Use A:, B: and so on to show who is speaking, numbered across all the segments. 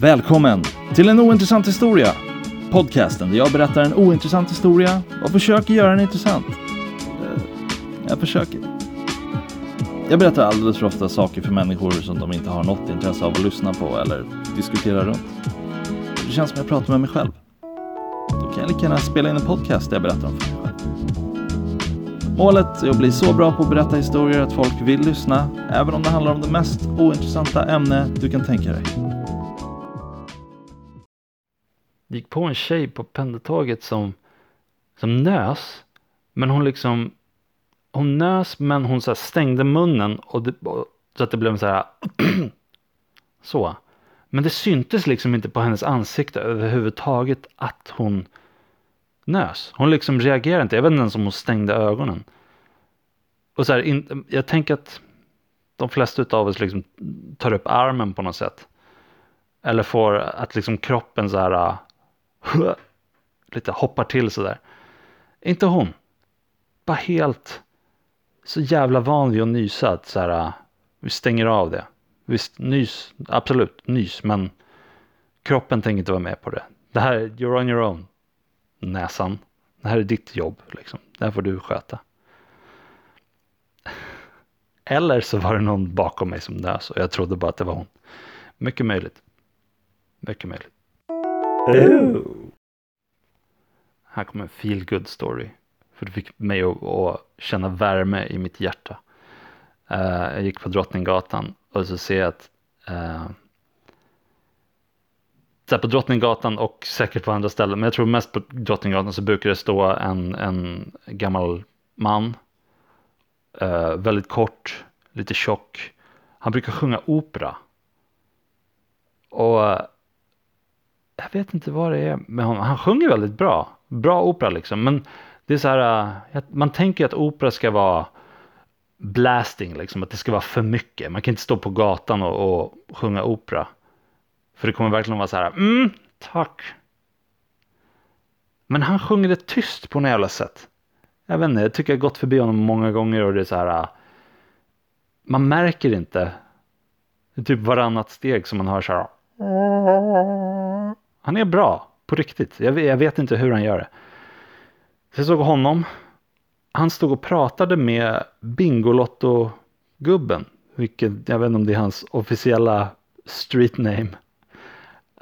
A: Välkommen till en ointressant historia. Podcasten där jag berättar en ointressant historia och försöker göra den intressant. Jag försöker. Jag berättar alldeles för ofta saker för människor som de inte har något intresse av att lyssna på eller diskutera runt. Det känns som jag pratar med mig själv. Då kan jag lika gärna spela in en podcast där jag berättar om för mig själv. Målet är att bli så bra på att berätta historier att folk vill lyssna, även om det handlar om det mest ointressanta ämne du kan tänka dig
B: gick på en tjej på pendeltåget som, som nös. Men hon liksom, hon nös men hon så här stängde munnen och, det, och så att det blev så här, så. Men det syntes liksom inte på hennes ansikte överhuvudtaget att hon nös. Hon liksom reagerade inte, jag vet inte ens om hon stängde ögonen. Och så här, in, jag tänker att de flesta av oss liksom tar upp armen på något sätt. Eller får att liksom kroppen så här lite hoppar till sådär. Inte hon. Bara helt så jävla van vid att nysa att så här, vi stänger av det. Visst, nys, absolut, nys, men kroppen tänker inte vara med på det. Det här, you're on your own, näsan. Det här är ditt jobb, liksom. Det här får du sköta. Eller så var det någon bakom mig som nös och jag trodde bara att det var hon. Mycket möjligt. Mycket möjligt. Här kommer en feel good story. För det fick mig att, att känna värme i mitt hjärta. Uh, jag gick på Drottninggatan och så ser jag att uh, så här på Drottninggatan och säkert på andra ställen, men jag tror mest på Drottninggatan så brukar det stå en, en gammal man. Uh, väldigt kort, lite tjock. Han brukar sjunga opera. Och jag vet inte vad det är med honom. Han sjunger väldigt bra. Bra opera liksom. Men det är så här. Äh, man tänker att opera ska vara blasting liksom. Att det ska vara för mycket. Man kan inte stå på gatan och, och sjunga opera. För det kommer verkligen vara så här. Mm, tack. Men han sjunger det tyst på något jävla sätt. Jag vet inte. Jag tycker jag har gått förbi honom många gånger och det är så här. Äh, man märker inte. Det är typ varannat steg som man hör så här. Han är bra, på riktigt. Jag vet, jag vet inte hur han gör det. Så jag såg honom. Han stod och pratade med Bingolotto-gubben. Vilket, jag vet inte om det är hans officiella street name.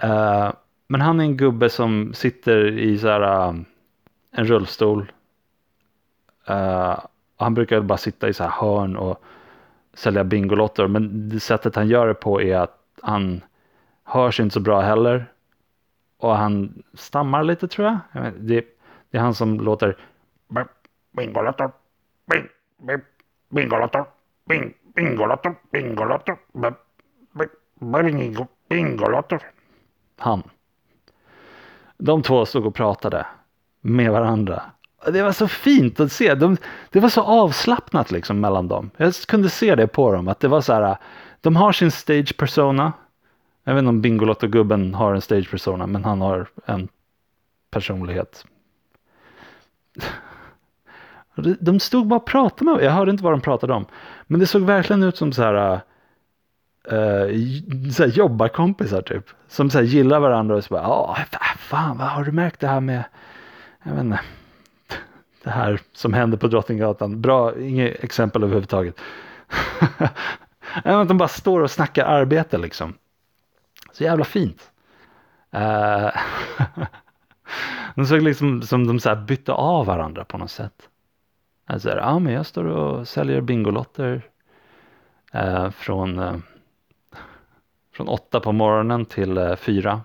B: Uh, men han är en gubbe som sitter i så här, uh, en rullstol. Uh, han brukar bara sitta i så här hörn och sälja Bingolotter. Men det sättet han gör det på är att han hörs inte så bra heller. Och han stammar lite tror jag. jag vet, det, det, är han som låter Bingolottor, bing, bing, Bingolottor, bing, Han. De två stod och pratade med varandra. Det var så fint att se. De, det var så avslappnat liksom mellan dem. Jag kunde se det på dem. Att det var så här. De har sin stage persona. Jag vet inte om Bingolotto-gubben har en stage persona, men han har en personlighet. De stod bara och pratade med Jag hörde inte vad de pratade om. Men det såg verkligen ut som så här, uh, så här jobbarkompisar typ. Som så här gillar varandra och så bara, ja, fan, vad har du märkt det här med, jag vet inte, det här som hände på Drottninggatan. Bra, inget exempel överhuvudtaget. att de bara står och snackar arbete liksom. Så jävla fint. Uh, de såg liksom som de så bytte av varandra på något sätt. Alltså, ja men jag står och säljer Bingolotter uh, från, uh, från åtta på morgonen till uh, fyra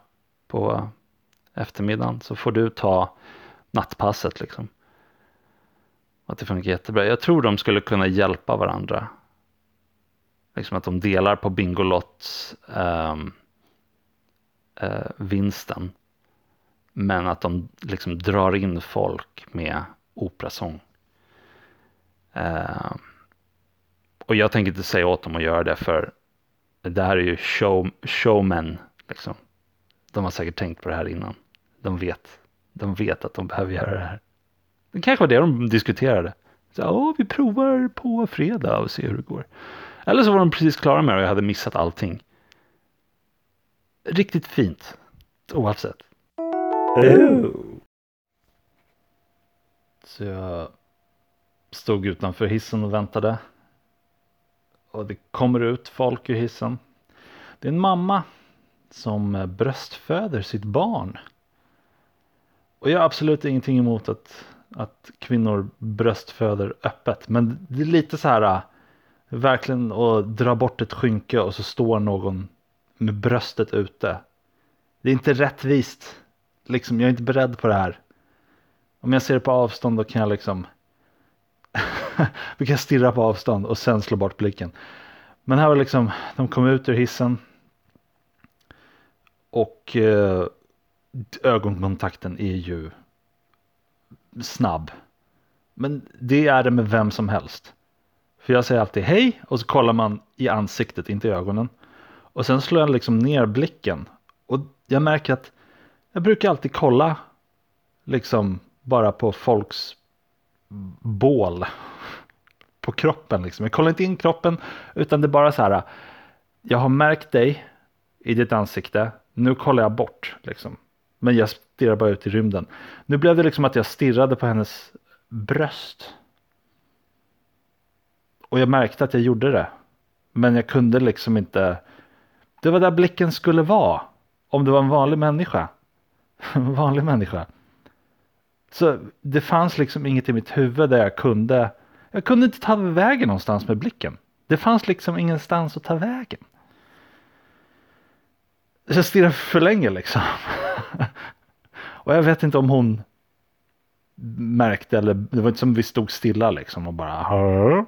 B: på eftermiddagen. Så får du ta nattpasset liksom. Att det funkar jättebra. Jag tror de skulle kunna hjälpa varandra. Liksom att de delar på Bingolotts um, eh, vinsten. Men att de liksom drar in folk med operasång. Eh, och jag tänker inte säga åt dem att göra det för det här är ju show, showmen. Liksom. De har säkert tänkt på det här innan. De vet, de vet att de behöver göra det här. Det kanske var det de diskuterade. Så, Åh, vi provar på fredag och ser hur det går. Eller så var de precis klara med det och jag hade missat allting riktigt fint oavsett. Så jag stod utanför hissen och väntade. Och det kommer ut folk ur hissen. Det är en mamma som bröstföder sitt barn. Och jag har absolut ingenting emot att, att kvinnor bröstföder öppet. Men det är lite så här äh, verkligen att dra bort ett skynke och så står någon med bröstet ute. Det är inte rättvist. Liksom, jag är inte beredd på det här. Om jag ser det på avstånd då kan jag liksom vi kan stirra på avstånd och sen slå bort blicken. Men här var liksom, de kom ut ur hissen. Och eh, ögonkontakten är ju snabb. Men det är det med vem som helst. För jag säger alltid hej och så kollar man i ansiktet, inte i ögonen. Och sen slår jag liksom ner blicken. Och jag märker att jag brukar alltid kolla liksom bara på folks bål på kroppen. Liksom. Jag kollar inte in kroppen utan det är bara så här. Jag har märkt dig i ditt ansikte. Nu kollar jag bort liksom. Men jag stirrar bara ut i rymden. Nu blev det liksom att jag stirrade på hennes bröst. Och jag märkte att jag gjorde det. Men jag kunde liksom inte. Det var där blicken skulle vara. Om det var en vanlig människa. En vanlig människa. Så det fanns liksom inget i mitt huvud där jag kunde. Jag kunde inte ta vägen någonstans med blicken. Det fanns liksom ingenstans att ta vägen. Jag stirrade för länge liksom. och jag vet inte om hon märkte eller det var inte som vi stod stilla liksom och bara.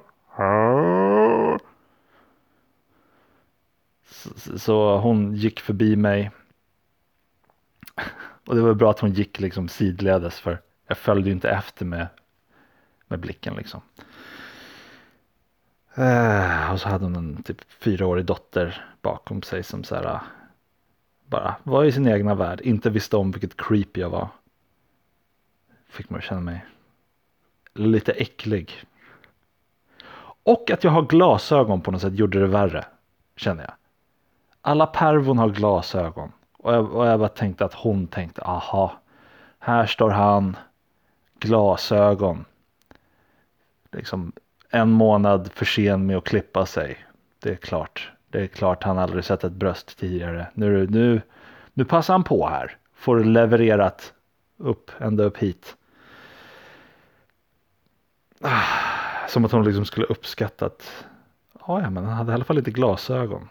B: Så, så hon gick förbi mig. Och det var bra att hon gick liksom sidledes för jag följde inte efter med, med blicken liksom. Uh, och så hade hon en typ fyraårig dotter bakom sig som så här, bara var i sin egna värld, inte visste om vilket creep jag var. Fick mig att känna mig lite äcklig. Och att jag har glasögon på något sätt gjorde det värre, känner jag. Alla pervon har glasögon. Och jag, och jag bara tänkte att hon tänkte, aha, här står han, glasögon. Liksom en månad för sen med att klippa sig. Det är klart. Det är klart han aldrig sett ett bröst tidigare. Nu, nu, nu passar han på här. Får levererat upp, ända upp hit. Ah, som att hon liksom skulle uppskattat. Ja, ja, men han hade i alla fall lite glasögon.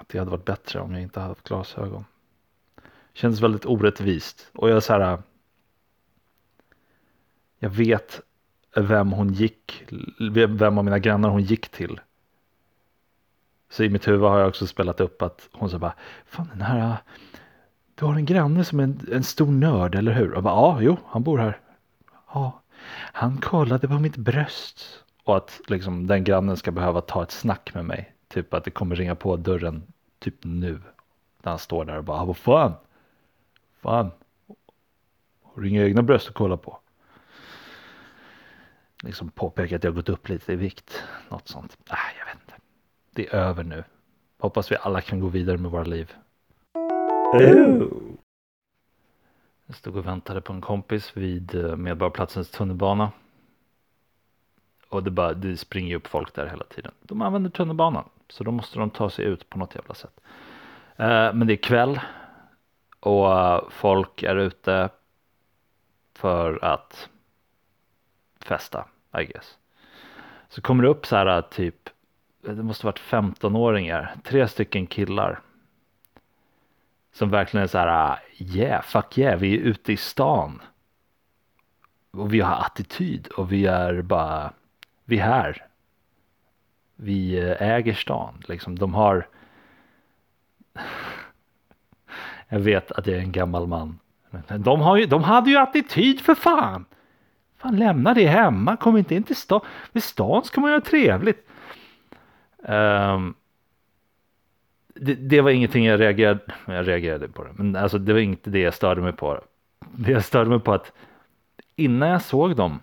B: Att det hade varit bättre om jag inte hade haft glasögon. Känns väldigt orättvist. Och jag är så här. Äh, jag vet vem hon gick, vem av mina grannar hon gick till. Så i mitt huvud har jag också spelat upp att hon sa bara, fan den här, äh, du har en granne som är en, en stor nörd, eller hur? Och bara, ja, jo, han bor här. Ja, han kollade på mitt bröst. Och att liksom den grannen ska behöva ta ett snack med mig. Typ att det kommer ringa på dörren typ nu. När han står där och bara, vad fan? Fan. Har du inga egna bröst att kolla på? Liksom påpeka att jag gått upp lite i vikt. Något sånt. Nej, jag vet inte. Det är över nu. Hoppas vi alla kan gå vidare med våra liv. Jag stod och väntade på en kompis vid eh, Medborgarplatsens tunnelbana. Och det, bara, det springer upp folk där hela tiden. De använder tunnelbanan. Så då måste de ta sig ut på något jävla sätt. Eh, men det är kväll. Och folk är ute för att festa, I guess. Så kommer det upp så här eh, typ, det måste varit 15-åringar, tre stycken killar. Som verkligen är så här, eh, yeah, fuck yeah, vi är ute i stan. Och vi har attityd och vi är bara, vi är här. Vi eh, äger stan, liksom. De har Jag vet att jag är en gammal man. Men de, har ju, de hade ju attityd för fan. Fan lämna det hemma, kom inte in till stan. Vid stan ska man ju ha trevligt. Um, det, det, var ingenting jag reagerade, jag reagerade på det, men alltså det var inte det jag störde mig på. Det jag störde mig på att innan jag såg dem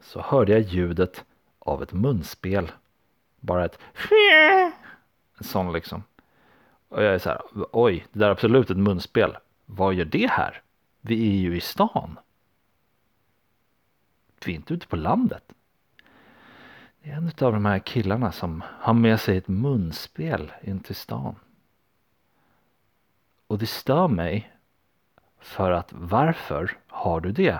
B: så hörde jag ljudet av ett munspel. Bara ett en sån liksom. Och jag är så här, oj, det där är absolut ett munspel. Vad gör det här? Vi är ju i stan. Vi är inte ute på landet. Det är en av de här killarna som har med sig ett munspel in till stan. Och det stör mig för att varför har du det?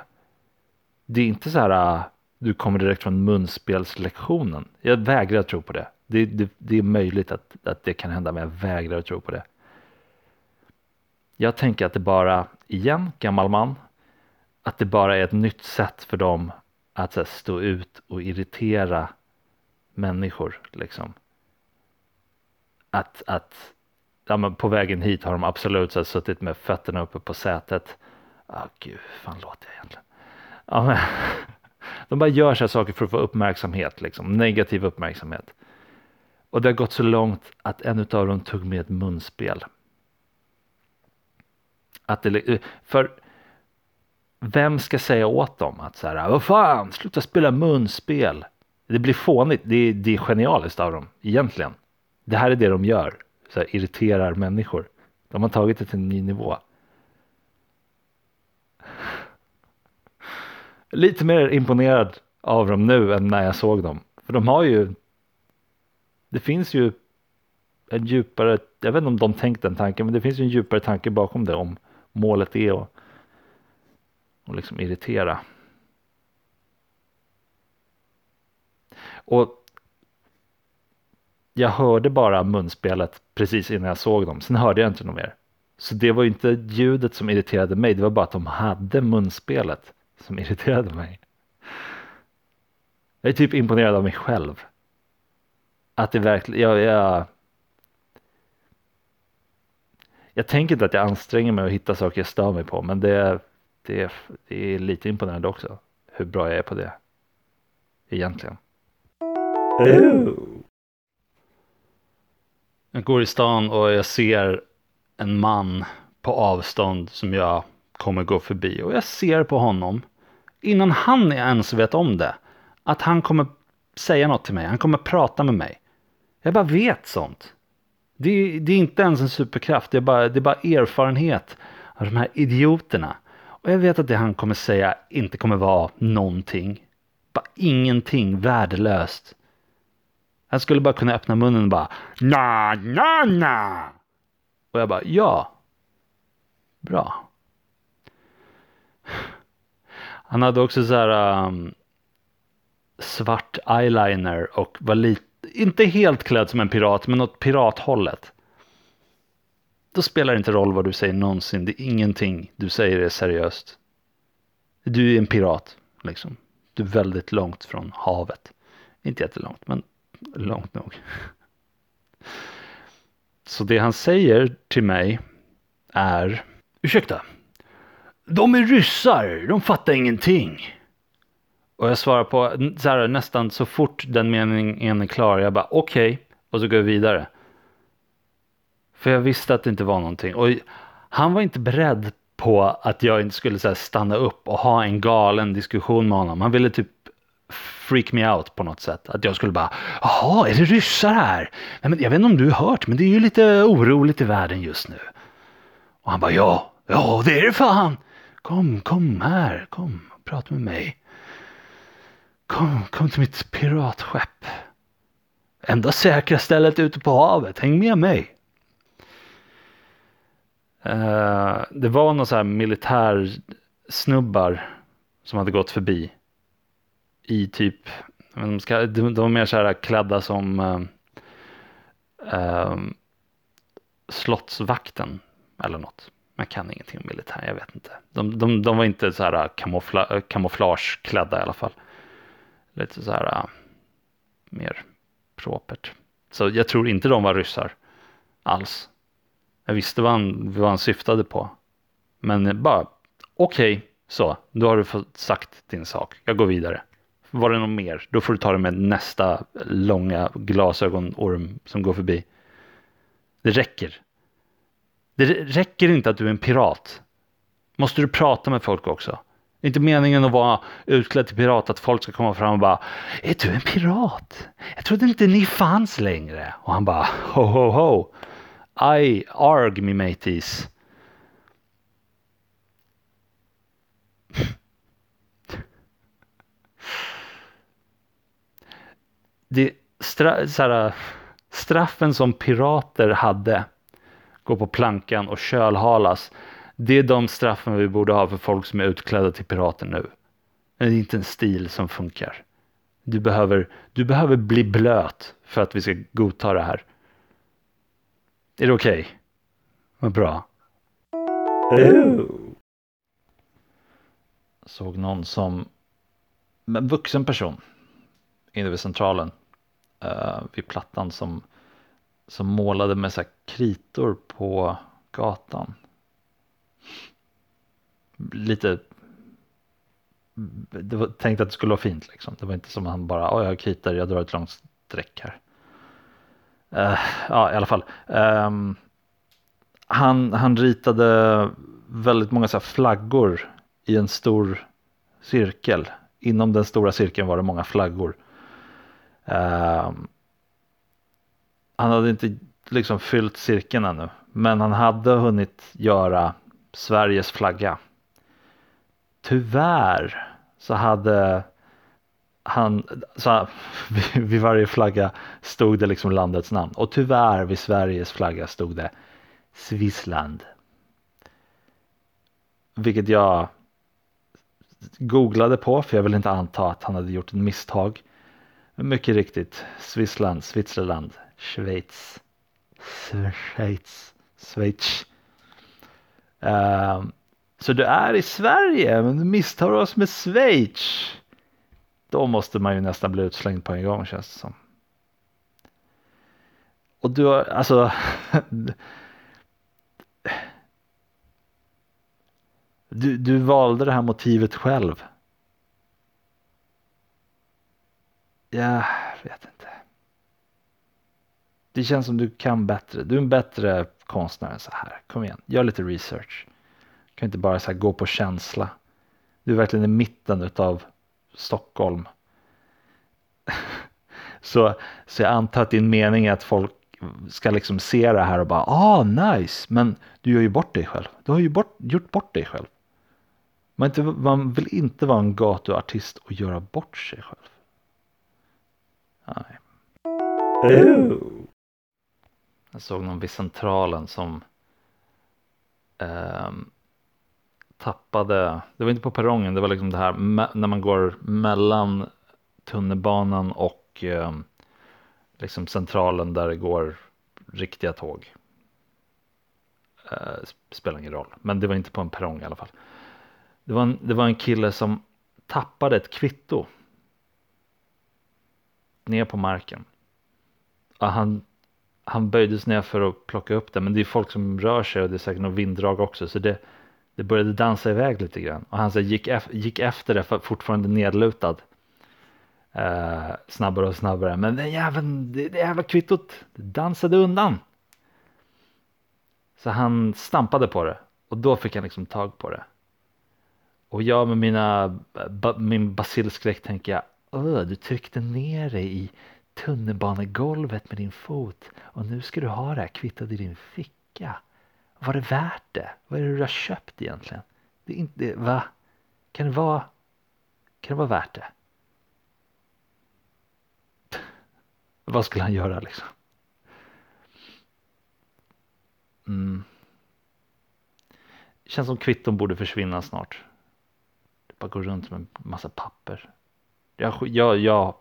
B: Det är inte så här du kommer direkt från munspelslektionen. Jag vägrar tro på det. Det, det, det är möjligt att, att det kan hända men jag vägrar tro på det. Jag tänker att det bara, igen, gammal man, att det bara är ett nytt sätt för dem att här, stå ut och irritera människor. Liksom. Att, att ja, men på vägen hit har de absolut så här, suttit med fötterna uppe på sätet. Ah, gud, hur fan låter jag egentligen? Ja, men, de bara gör så här saker för att få uppmärksamhet, liksom, negativ uppmärksamhet. Och det har gått så långt att en av dem tog med ett munspel. Att det, eh, för vem ska säga åt dem att så här, vad fan, sluta spela munspel. Det blir fånigt, det är, det är genialiskt av dem egentligen. Det här är det de gör, så här, irriterar människor. De har tagit det till en ny nivå. Lite mer imponerad av dem nu än när jag såg dem. För de har ju, det finns ju en djupare, jag vet inte om de tänkt den tanken, men det finns ju en djupare tanke bakom det om målet är att och liksom irritera. Och jag hörde bara munspelet precis innan jag såg dem, sen hörde jag inte något mer. Så det var ju inte ljudet som irriterade mig, det var bara att de hade munspelet som irriterade mig. Jag är typ imponerad av mig själv. Att det verkligen, jag, jag, jag tänker inte att jag anstränger mig att hitta saker jag stör mig på, men det, det, det är lite imponerande också hur bra jag är på det. Egentligen.
A: Ooh.
B: Jag går i stan och jag ser en man på avstånd som jag kommer gå förbi och jag ser på honom innan han ens vet om det att han kommer säga något till mig. Han kommer prata med mig. Jag bara vet sånt. Det, det är inte ens en superkraft. Det är, bara, det är bara erfarenhet av de här idioterna. Och jag vet att det han kommer säga inte kommer vara någonting. Bara ingenting värdelöst. Han skulle bara kunna öppna munnen och bara na na na. Och jag bara ja. Bra. Han hade också så här um, svart eyeliner och var lite, inte helt klädd som en pirat, men åt pirathållet. Då spelar det inte roll vad du säger någonsin. Det är ingenting du säger är seriöst. Du är en pirat, liksom. Du är väldigt långt från havet. Inte jättelångt, men långt nog. Så det han säger till mig är Ursäkta, de är ryssar, de fattar ingenting. Och jag svarar på så här, nästan så fort den meningen är klar. Jag bara okej. Okay. Och så går jag vidare. För jag visste att det inte var någonting. Och han var inte beredd på att jag inte skulle så här, stanna upp och ha en galen diskussion med honom. Han ville typ freak me out på något sätt. Att jag skulle bara, jaha, är det ryssar här? Nej, men jag vet inte om du har hört, men det är ju lite oroligt i världen just nu. Och han bara, ja, ja, det är det fan. Kom, kom här, kom, prata med mig. Kom, kom till mitt piratskepp. Enda säkra stället ute på havet, häng med mig. Uh, det var några så här som hade gått förbi. I typ, de, ska, de, de var mer så här klädda som uh, uh, slottsvakten eller något. Man kan ingenting om militär, jag vet inte. De, de, de var inte så här äh, kamoufla, äh, kamouflageklädda i alla fall. Lite så här äh, mer propert. Så jag tror inte de var ryssar alls. Jag visste vad han, vad han syftade på. Men bara, okej, okay, så, då har du fått sagt din sak. Jag går vidare. Var det något mer, då får du ta det med nästa långa glasögonorm som går förbi. Det räcker. Det räcker inte att du är en pirat. Måste du prata med folk också? Det är inte meningen att vara utklädd till pirat att folk ska komma fram och bara Är du en pirat? Jag trodde inte ni fanns längre. Och han bara ho ho ho. I arg me mateys. Det stra så här, straffen som pirater hade, gå på plankan och kölhalas, det är de straffen vi borde ha för folk som är utklädda till pirater nu. Men det är inte en stil som funkar. Du behöver, du behöver bli blöt för att vi ska godta det här. Är det okej? Okay? Vad bra. Såg någon som en vuxen person inne vid centralen uh, vid plattan som, som målade med så kritor på gatan. Lite det var tänkt att det skulle vara fint liksom. Det var inte som att han bara, ja jag har kritor, jag drar ett långt streck här. Uh, ja, i alla fall. Um, han, han ritade väldigt många så flaggor i en stor cirkel. Inom den stora cirkeln var det många flaggor. Um, han hade inte liksom fyllt cirkeln ännu, men han hade hunnit göra Sveriges flagga. Tyvärr så hade han, så vid varje flagga stod det liksom landets namn och tyvärr vid Sveriges flagga stod det Swissland. Vilket jag googlade på för jag vill inte anta att han hade gjort ett misstag. Mycket riktigt, Swissland, Switzerland, Schweiz, Schweiz, Schweiz. Uh, så du är i Sverige men du misstar oss med Schweiz. Då måste man ju nästan bli utslängd på en gång känns det som. Och du har alltså. du, du valde det här motivet själv. Jag vet inte. Det känns som du kan bättre. Du är en bättre konstnär än så här. Kom igen, gör lite research. Du kan inte bara så gå på känsla. Du är verkligen i mitten av Stockholm. så, så jag antar att din mening är att folk ska liksom se det här och bara ah nice men du gör ju bort dig själv. Du har ju bort, gjort bort dig själv. Man, inte, man vill inte vara en gatuartist och göra bort sig själv. Nej. Jag såg någon vid Centralen som eh, tappade, det var inte på perrongen, det var liksom det här när man går mellan tunnelbanan och eh, liksom centralen där det går riktiga tåg. Eh, spelar ingen roll, men det var inte på en perrong i alla fall. Det var en, det var en kille som tappade ett kvitto. Ner på marken. Och han, han böjdes ner för att plocka upp det, men det är folk som rör sig och det är säkert något vinddrag också, så det, det började dansa iväg lite grann och han så gick, gick efter det för fortfarande nedlutad. Eh, snabbare och snabbare men den jäveln, det, det jävla kvittot dansade undan. Så han stampade på det och då fick han liksom tag på det. Och jag med mina, min basilskräck tänker jag, du tryckte ner dig i tunnelbanegolvet med din fot och nu ska du ha det här kvittot i din ficka. Var det värt det? Vad är det du har köpt egentligen? Det är inte, va? Kan det vara, kan det vara värt det? Vad skulle han göra liksom? Mm. Känns som kvitton borde försvinna snart. Det bara går runt med en massa papper. Jag, jag, jag,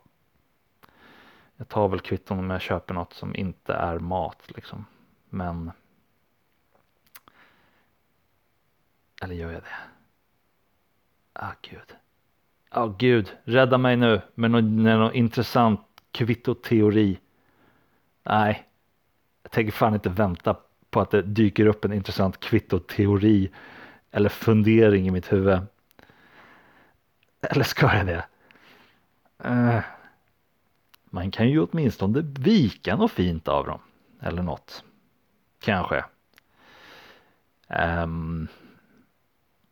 B: jag tar väl kvitton om jag köper något som inte är mat liksom. Men Eller gör jag det? Ah gud. Ja ah, gud, rädda mig nu med någon, med någon intressant kvittoteori. Nej, jag tänker fan inte vänta på att det dyker upp en intressant kvittoteori eller fundering i mitt huvud. Eller ska jag det? Uh, man kan ju åtminstone vika något fint av dem. Eller något. Kanske. Um,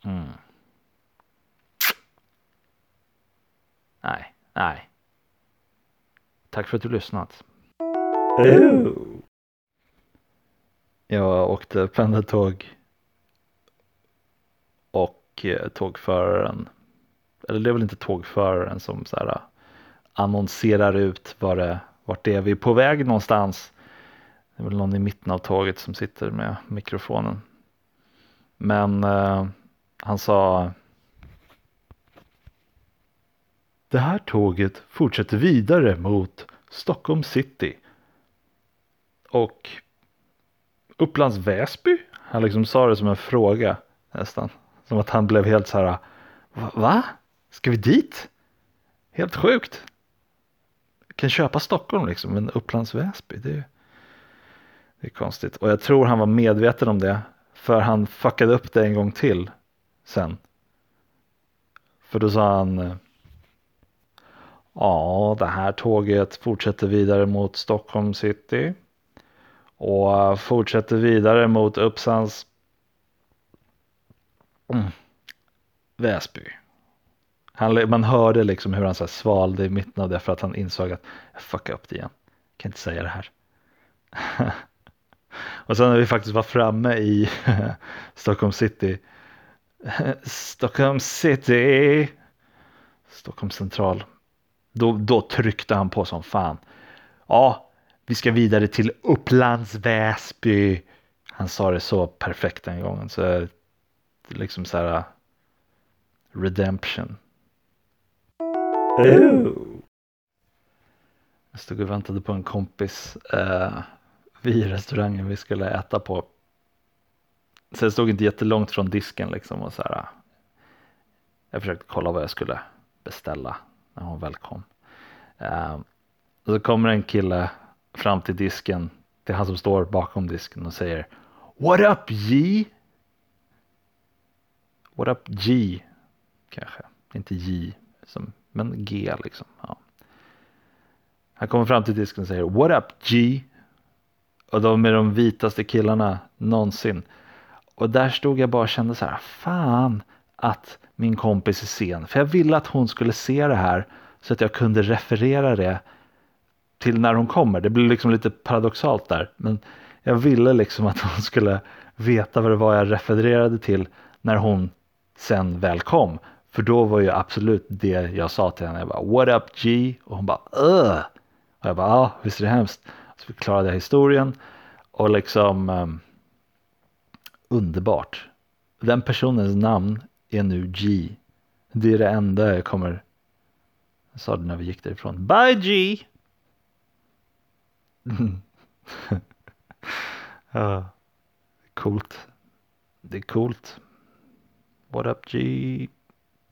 B: Mm. Nej, nej. Tack för att du lyssnat.
A: Jag åkte pendeltåg och eh, tågföraren, eller det är väl inte tågföraren som så här annonserar ut var det, vart det är vi är på väg någonstans. Det är väl någon i mitten av tåget som sitter med mikrofonen. Men eh, han sa Det här tåget fortsätter vidare mot Stockholm city. Och Upplands Väsby? Han liksom sa det som en fråga nästan. Som att han blev helt så här. Va? va? Ska vi dit? Helt sjukt kan köpa Stockholm liksom men Upplands Väsby det är, det är konstigt. Och jag tror han var medveten om det. För han fuckade upp det en gång till sen. För då sa han Ja, det här tåget fortsätter vidare mot Stockholm city. Och fortsätter vidare mot Uppsans mm. Väsby. Han, man hörde liksom hur han så svalde i mitten av det för att han insåg att jag fuckade upp det igen. Jag kan inte säga det här. och sen när vi faktiskt var framme i Stockholm city. Stockholm city. Stockholm central. Då, då tryckte han på som fan. Ja, vi ska vidare till Upplands Väsby. Han sa det så perfekt den gången. Så liksom så här. Redemption. Ooh. Jag stod och väntade på en kompis eh, vid restaurangen vi skulle äta på. Så jag stod inte jättelångt från disken liksom och så här. Eh, jag försökte kolla vad jag skulle beställa när hon väl kom. Eh, och så kommer en kille fram till disken, till han som står bakom disken och säger What up G? What up G? Kanske, inte J, som, men G liksom. Ja. Han kommer fram till disken och säger What up G? Och de är de vitaste killarna någonsin. Och där stod jag bara och kände så här, fan att min kompis är sen. För jag ville att hon skulle se det här så att jag kunde referera det till när hon kommer. Det blir liksom lite paradoxalt där. Men jag ville liksom att hon skulle veta vad det var jag refererade till när hon sen väl kom. För då var ju absolut det jag sa till henne. Jag bara what up G? Och hon bara Ugh! Och jag bara ja visst är det hemskt. Så förklarade jag historien och liksom um, underbart. Den personens namn är nu G. Det är det enda jag kommer jag sa det när vi gick därifrån. Bye G! uh, coolt. Det är coolt. What up G?